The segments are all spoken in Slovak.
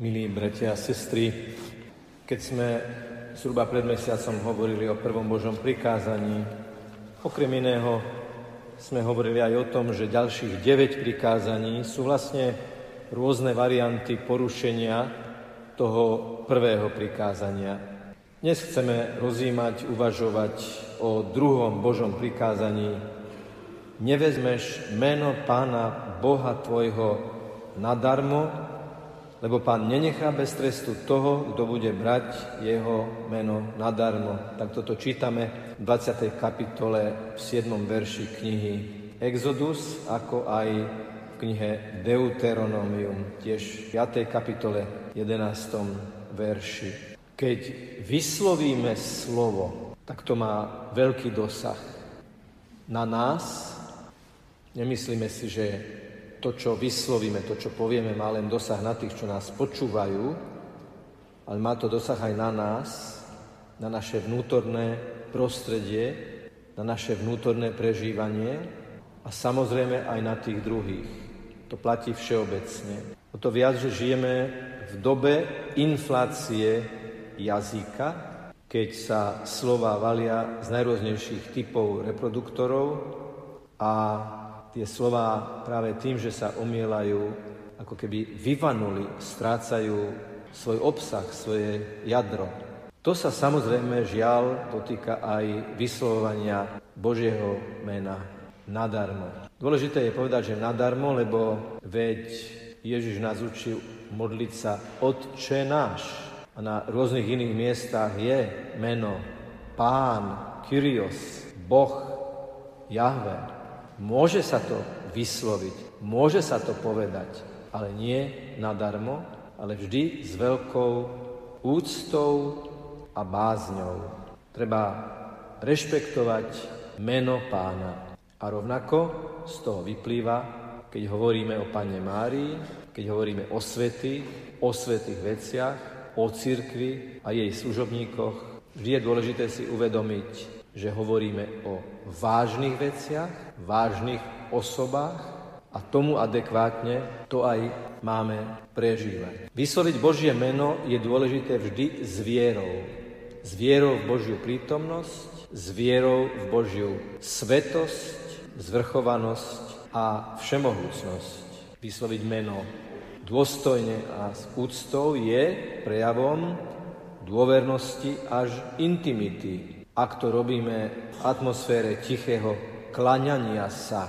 Milí bratia a sestry, keď sme zhruba pred mesiacom hovorili o prvom Božom prikázaní, okrem iného sme hovorili aj o tom, že ďalších 9 prikázaní sú vlastne rôzne varianty porušenia toho prvého prikázania. Dnes chceme rozímať, uvažovať o druhom Božom prikázaní. Nevezmeš meno Pána Boha tvojho nadarmo, lebo Pán nenechá bez trestu toho, kto bude brať jeho meno nadarmo. Tak toto čítame v 20. kapitole v 7. verši knihy Exodus, ako aj v knihe Deuteronomium, tiež v 5. kapitole 11. verši. Keď vyslovíme slovo, tak to má veľký dosah na nás, Nemyslíme si, že to, čo vyslovíme, to, čo povieme, má len dosah na tých, čo nás počúvajú, ale má to dosah aj na nás, na naše vnútorné prostredie, na naše vnútorné prežívanie a samozrejme aj na tých druhých. To platí všeobecne. O to viac, že žijeme v dobe inflácie jazyka, keď sa slova valia z najrôznejších typov reproduktorov a tie slova práve tým, že sa omielajú, ako keby vyvanuli, strácajú svoj obsah, svoje jadro. To sa samozrejme žiaľ dotýka aj vyslovovania Božieho mena nadarmo. Dôležité je povedať, že nadarmo, lebo veď Ježiš nás učil modliť sa Otče náš. A na rôznych iných miestach je meno Pán, Kyrios, Boh, Jahve. Môže sa to vysloviť, môže sa to povedať, ale nie nadarmo, ale vždy s veľkou úctou a bázňou. Treba rešpektovať meno pána. A rovnako z toho vyplýva, keď hovoríme o Pane Márii, keď hovoríme o svety, o svetých veciach, o cirkvi a jej služobníkoch, vždy je dôležité si uvedomiť, že hovoríme o vážnych veciach, vážnych osobách a tomu adekvátne to aj máme prežívať. Vysloviť Božie meno je dôležité vždy s vierou. S vierou v Božiu prítomnosť, s vierou v Božiu svetosť, zvrchovanosť a všemohúcnosť. Vysloviť meno dôstojne a s úctou je prejavom dôvernosti až intimity, ak to robíme v atmosfére tichého klaňania sa,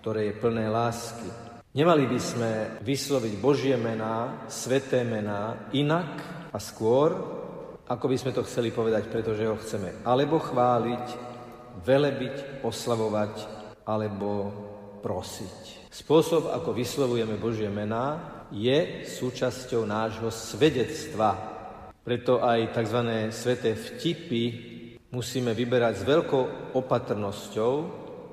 ktoré je plné lásky. Nemali by sme vysloviť Božie mená, sveté mená inak a skôr, ako by sme to chceli povedať, pretože ho chceme alebo chváliť, velebiť, oslavovať, alebo prosiť. Spôsob, ako vyslovujeme Božie mená, je súčasťou nášho svedectva. Preto aj tzv. sveté vtipy musíme vyberať s veľkou opatrnosťou,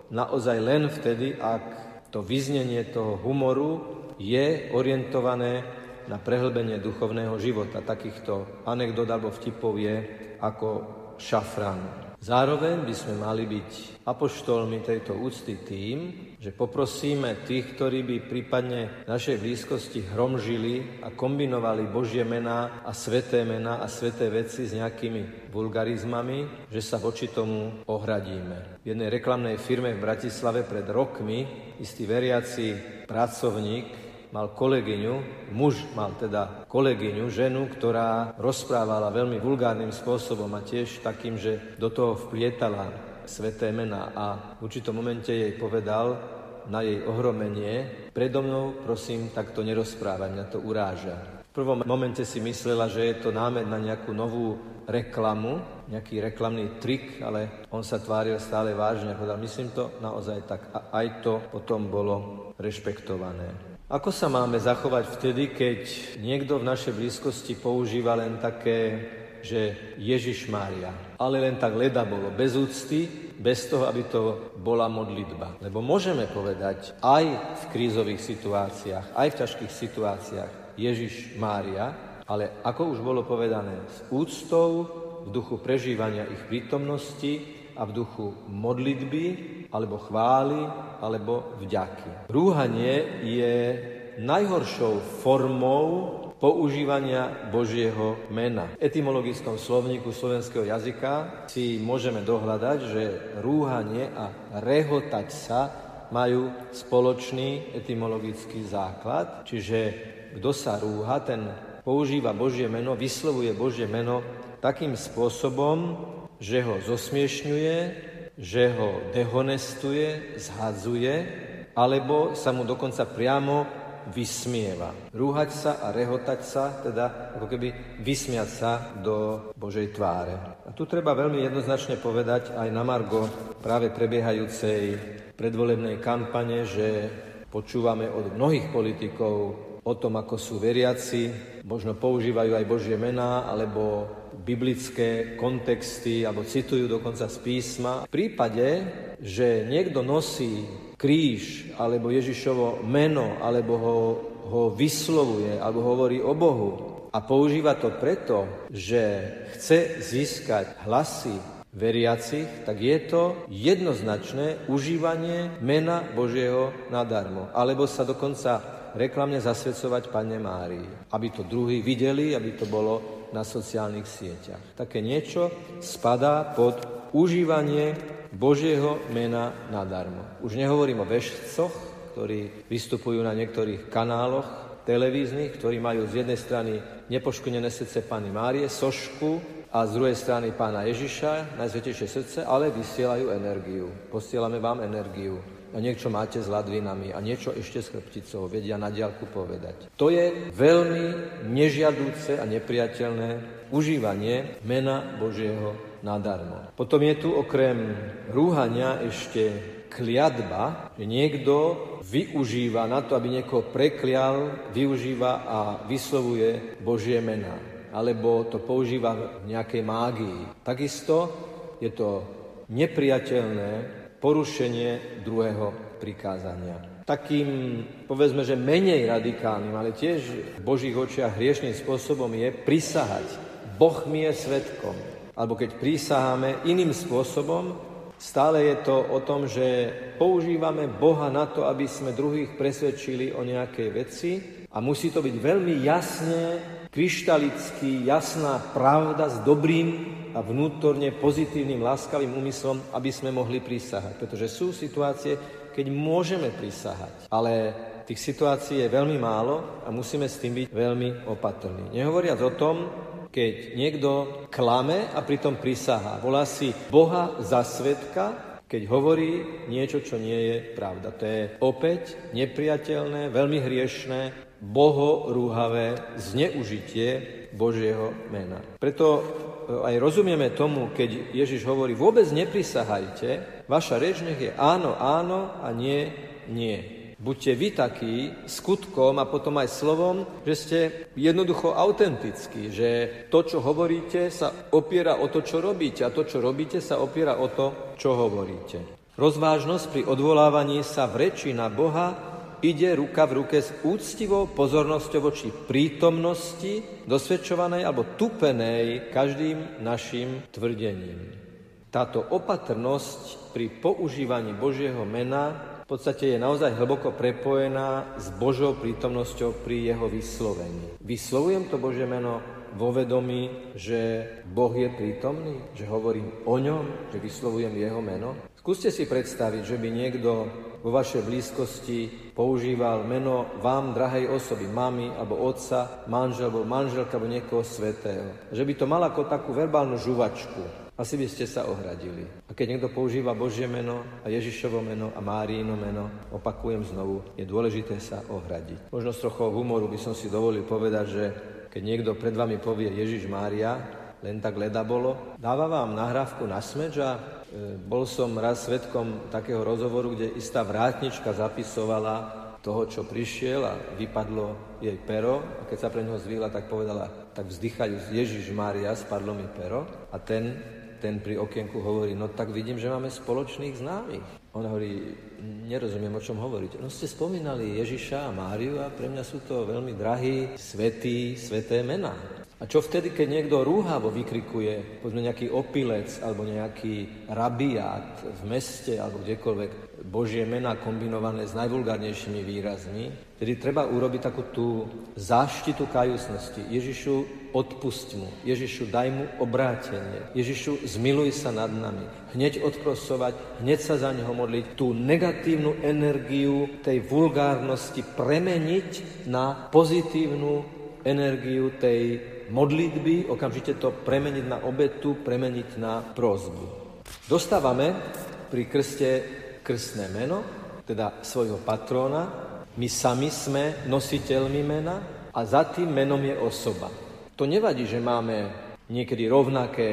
naozaj len vtedy, ak to vyznenie toho humoru je orientované na prehlbenie duchovného života. Takýchto anekdot alebo vtipov je ako šafrán. Zároveň by sme mali byť apoštolmi tejto úcty tým, že poprosíme tých, ktorí by prípadne v našej blízkosti hromžili a kombinovali Božie mená a sveté mená a sveté veci s nejakými vulgarizmami, že sa voči tomu ohradíme. V jednej reklamnej firme v Bratislave pred rokmi istý veriaci pracovník mal kolegyňu, muž mal teda kolegyňu, ženu, ktorá rozprávala veľmi vulgárnym spôsobom a tiež takým, že do toho vplietala sveté mená a v určitom momente jej povedal na jej ohromenie, predo mnou prosím takto nerozprávať, mňa to uráža. V prvom momente si myslela, že je to námed na nejakú novú reklamu, nejaký reklamný trik, ale on sa tváril stále vážne povedal, myslím to naozaj tak. A aj to potom bolo rešpektované. Ako sa máme zachovať vtedy, keď niekto v našej blízkosti používa len také, že Ježiš Mária, ale len tak leda bolo, bez úcty, bez toho, aby to bola modlitba. Lebo môžeme povedať aj v krízových situáciách, aj v ťažkých situáciách Ježiš Mária, ale ako už bolo povedané, s úctou, v duchu prežívania ich prítomnosti a v duchu modlitby alebo chvály alebo vďaky. Rúhanie je najhoršou formou používania Božieho mena. V etymologickom slovníku slovenského jazyka si môžeme dohľadať, že rúhanie a rehotať sa majú spoločný etymologický základ, čiže kto sa rúha, ten používa Božie meno, vyslovuje Božie meno takým spôsobom, že ho zosmiešňuje, že ho dehonestuje, zhadzuje, alebo sa mu dokonca priamo vysmieva. Rúhať sa a rehotať sa, teda ako keby vysmiať sa do Božej tváre. A tu treba veľmi jednoznačne povedať aj na Margo práve prebiehajúcej predvolebnej kampane, že počúvame od mnohých politikov o tom, ako sú veriaci, možno používajú aj Božie mená, alebo biblické kontexty, alebo citujú dokonca z písma. V prípade, že niekto nosí kríž alebo Ježišovo meno, alebo ho, ho vyslovuje, alebo hovorí o Bohu a používa to preto, že chce získať hlasy veriacich, tak je to jednoznačné užívanie mena Božieho nadarmo. Alebo sa dokonca reklamne zasvedcovať Pane Márii, aby to druhí videli, aby to bolo na sociálnych sieťach. Také niečo spadá pod užívanie Božieho mena nadarmo. Už nehovorím o vešcoch, ktorí vystupujú na niektorých kanáloch televíznych, ktorí majú z jednej strany nepoškodené srdce Pany Márie, sošku a z druhej strany Pána Ježiša, Najsvetejšie srdce, ale vysielajú energiu. Posielame vám energiu. A niečo máte s ladvinami a niečo ešte s chrbticou, vedia na diálku povedať. To je veľmi nežiadúce a nepriateľné užívanie mena Božieho nadarmo. Potom je tu okrem rúhania ešte kliadba, že niekto využíva na to, aby niekoho preklial, využíva a vyslovuje Božie mená. Alebo to používa v nejakej mágii. Takisto je to nepriateľné porušenie druhého prikázania. Takým, povedzme, že menej radikálnym, ale tiež v Božích očiach hriešným spôsobom je prisahať. Boh mi je svetkom alebo keď prísaháme iným spôsobom, stále je to o tom, že používame Boha na to, aby sme druhých presvedčili o nejakej veci a musí to byť veľmi jasne, kryštalicky jasná pravda s dobrým a vnútorne pozitívnym, láskavým úmyslom, aby sme mohli prísahať. Pretože sú situácie, keď môžeme prísahať, ale tých situácií je veľmi málo a musíme s tým byť veľmi opatrní. Nehovoriac o tom, keď niekto klame a pritom prisahá. Volá si Boha za svetka, keď hovorí niečo, čo nie je pravda. To je opäť nepriateľné, veľmi hriešné, bohorúhavé zneužitie Božieho mena. Preto aj rozumieme tomu, keď Ježiš hovorí, vôbec neprisahajte, vaša reč nech je áno, áno a nie, nie. Buďte vy takí skutkom a potom aj slovom, že ste jednoducho autentickí, že to, čo hovoríte, sa opiera o to, čo robíte a to, čo robíte, sa opiera o to, čo hovoríte. Rozvážnosť pri odvolávaní sa v reči na Boha ide ruka v ruke s úctivou pozornosťou voči prítomnosti, dosvedčovanej alebo tupenej každým našim tvrdením. Táto opatrnosť pri používaní Božieho mena v podstate je naozaj hlboko prepojená s Božou prítomnosťou pri jeho vyslovení. Vyslovujem to Bože meno vo vedomí, že Boh je prítomný, že hovorím o ňom, že vyslovujem jeho meno. Skúste si predstaviť, že by niekto vo vašej blízkosti používal meno vám, drahej osoby, mami, alebo otca, manžel, alebo manželka, alebo niekoho svetého. Že by to mal ako takú verbálnu žuvačku asi by ste sa ohradili. A keď niekto používa Božie meno a Ježišovo meno a Márino meno, opakujem znovu, je dôležité sa ohradiť. Možno s trochou humoru by som si dovolil povedať, že keď niekto pred vami povie Ježiš Mária, len tak leda bolo, dáva vám nahrávku na smeč a bol som raz svetkom takého rozhovoru, kde istá vrátnička zapisovala toho, čo prišiel a vypadlo jej pero a keď sa pre neho zvýla, tak povedala, tak vzdychajú Ježiš Mária, spadlo mi pero a ten ten pri okienku hovorí, no tak vidím, že máme spoločných známych. On hovorí, nerozumiem, o čom hovoríte. No ste spomínali Ježiša a Máriu a pre mňa sú to veľmi drahí, svetí, sveté mená. A čo vtedy, keď niekto rúhavo vykrikuje, povedzme nejaký opilec alebo nejaký rabiát v meste alebo kdekoľvek, Božie mená kombinované s najvulgárnejšími výrazmi, tedy treba urobiť takú tú záštitu kajúcnosti. Ježišu, odpust mu. Ježišu, daj mu obrátenie. Ježišu, zmiluj sa nad nami. Hneď odprosovať, hneď sa za neho modliť. Tú negatívnu energiu tej vulgárnosti premeniť na pozitívnu energiu tej modlitby, okamžite to premeniť na obetu, premeniť na prozbu. Dostávame pri krste krstné meno, teda svojho patróna. My sami sme nositeľmi mena a za tým menom je osoba. To nevadí, že máme niekedy rovnaké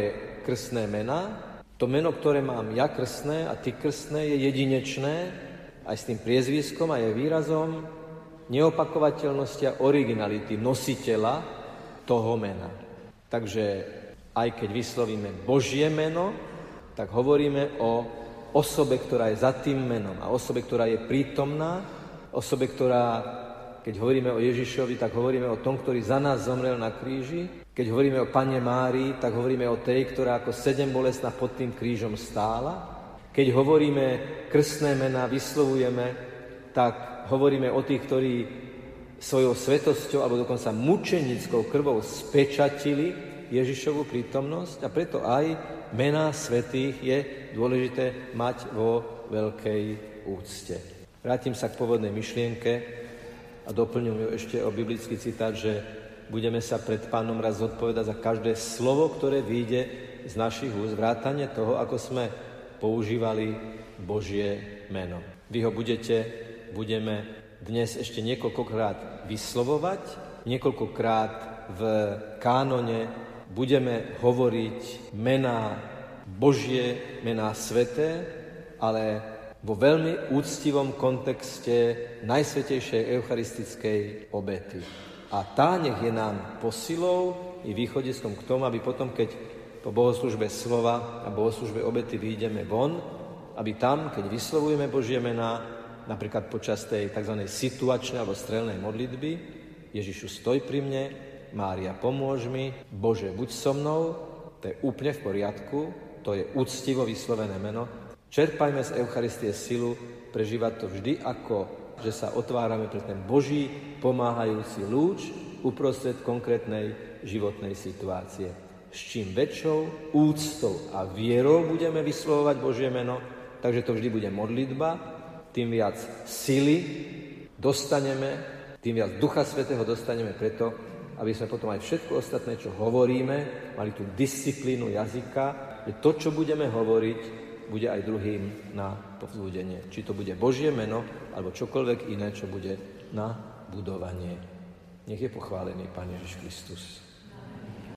krstné mená. To meno, ktoré mám ja krstné a ty krstné, je jedinečné, aj s tým priezviskom a je výrazom neopakovateľnosti a originality nositeľa toho mena. Takže aj keď vyslovíme Božie meno, tak hovoríme o osobe, ktorá je za tým menom a osobe, ktorá je prítomná, osobe, ktorá, keď hovoríme o Ježišovi, tak hovoríme o tom, ktorý za nás zomrel na kríži. Keď hovoríme o Pane Márii, tak hovoríme o tej, ktorá ako sedem bolestná pod tým krížom stála. Keď hovoríme krstné mená, vyslovujeme, tak hovoríme o tých, ktorí svojou svetosťou alebo dokonca mučenickou krvou spečatili Ježišovu prítomnosť a preto aj mená svetých je dôležité mať vo veľkej úcte. Vrátim sa k pôvodnej myšlienke a doplňujem ju ešte o biblický citát, že budeme sa pred pánom raz zodpovedať za každé slovo, ktoré vyjde z našich úst, vrátane toho, ako sme používali Božie meno. Vy ho budete, budeme dnes ešte niekoľkokrát vyslovovať, niekoľkokrát v kánone budeme hovoriť mená Božie, mená sveté, ale vo veľmi úctivom kontexte Najsvetejšej eucharistickej obety. A tá nech je nám posilou i východiskom k tomu, aby potom, keď po bohoslužbe slova a bohoslužbe obety vyjdeme von, aby tam, keď vyslovujeme Božie mená, napríklad počas tej tzv. situačnej alebo strelnej modlitby, Ježišu, stoj pri mne, Mária, pomôž mi, Bože, buď so mnou, to je úplne v poriadku, to je úctivo vyslovené meno. Čerpajme z Eucharistie silu, prežívať to vždy ako, že sa otvárame pre ten Boží pomáhajúci lúč uprostred konkrétnej životnej situácie. S čím väčšou úctou a vierou budeme vyslovovať Božie meno, takže to vždy bude modlitba, tým viac sily dostaneme, tým viac Ducha Svetého dostaneme preto, aby sme potom aj všetko ostatné, čo hovoríme, mali tú disciplínu jazyka, že to, čo budeme hovoriť, bude aj druhým na povzbudenie. Či to bude Božie meno, alebo čokoľvek iné, čo bude na budovanie. Nech je pochválený Pán Ježiš Kristus.